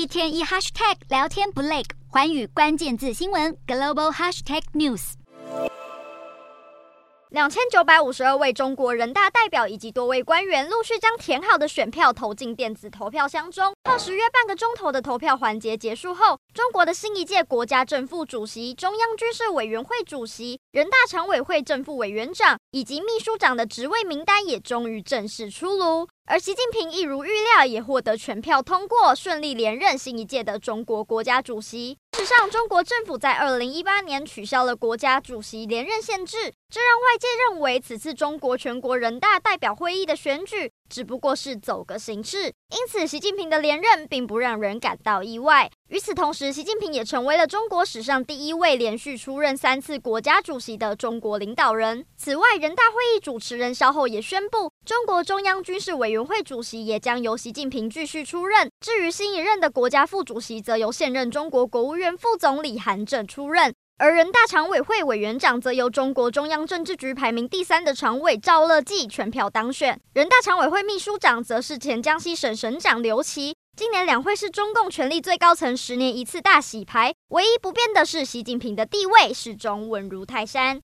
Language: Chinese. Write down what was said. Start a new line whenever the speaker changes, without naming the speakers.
一天一 hashtag 聊天不累，寰宇关键字新闻 global hashtag news。
两千九百五十二位中国人大代表以及多位官员陆续将填好的选票投进电子投票箱中。耗时约半个钟头的投票环节结束后，中国的新一届国家政副主席、中央军事委员会主席、人大常委会正副委员长以及秘书长的职位名单也终于正式出炉。而习近平一如预料，也获得全票通过，顺利连任新一届的中国国家主席。事实上，中国政府在二零一八年取消了国家主席连任限制。这让外界认为，此次中国全国人大代表会议的选举只不过是走个形式，因此习近平的连任并不让人感到意外。与此同时，习近平也成为了中国史上第一位连续出任三次国家主席的中国领导人。此外，人大会议主持人稍后也宣布，中国中央军事委员会主席也将由习近平继续出任。至于新一任的国家副主席，则由现任中国国务院副总理韩正出任。而人大常委会委员长则由中国中央政治局排名第三的常委赵乐际全票当选，人大常委会秘书长则是前江西省省长刘奇。今年两会是中共权力最高层十年一次大洗牌，唯一不变的是习近平的地位始终稳如泰山。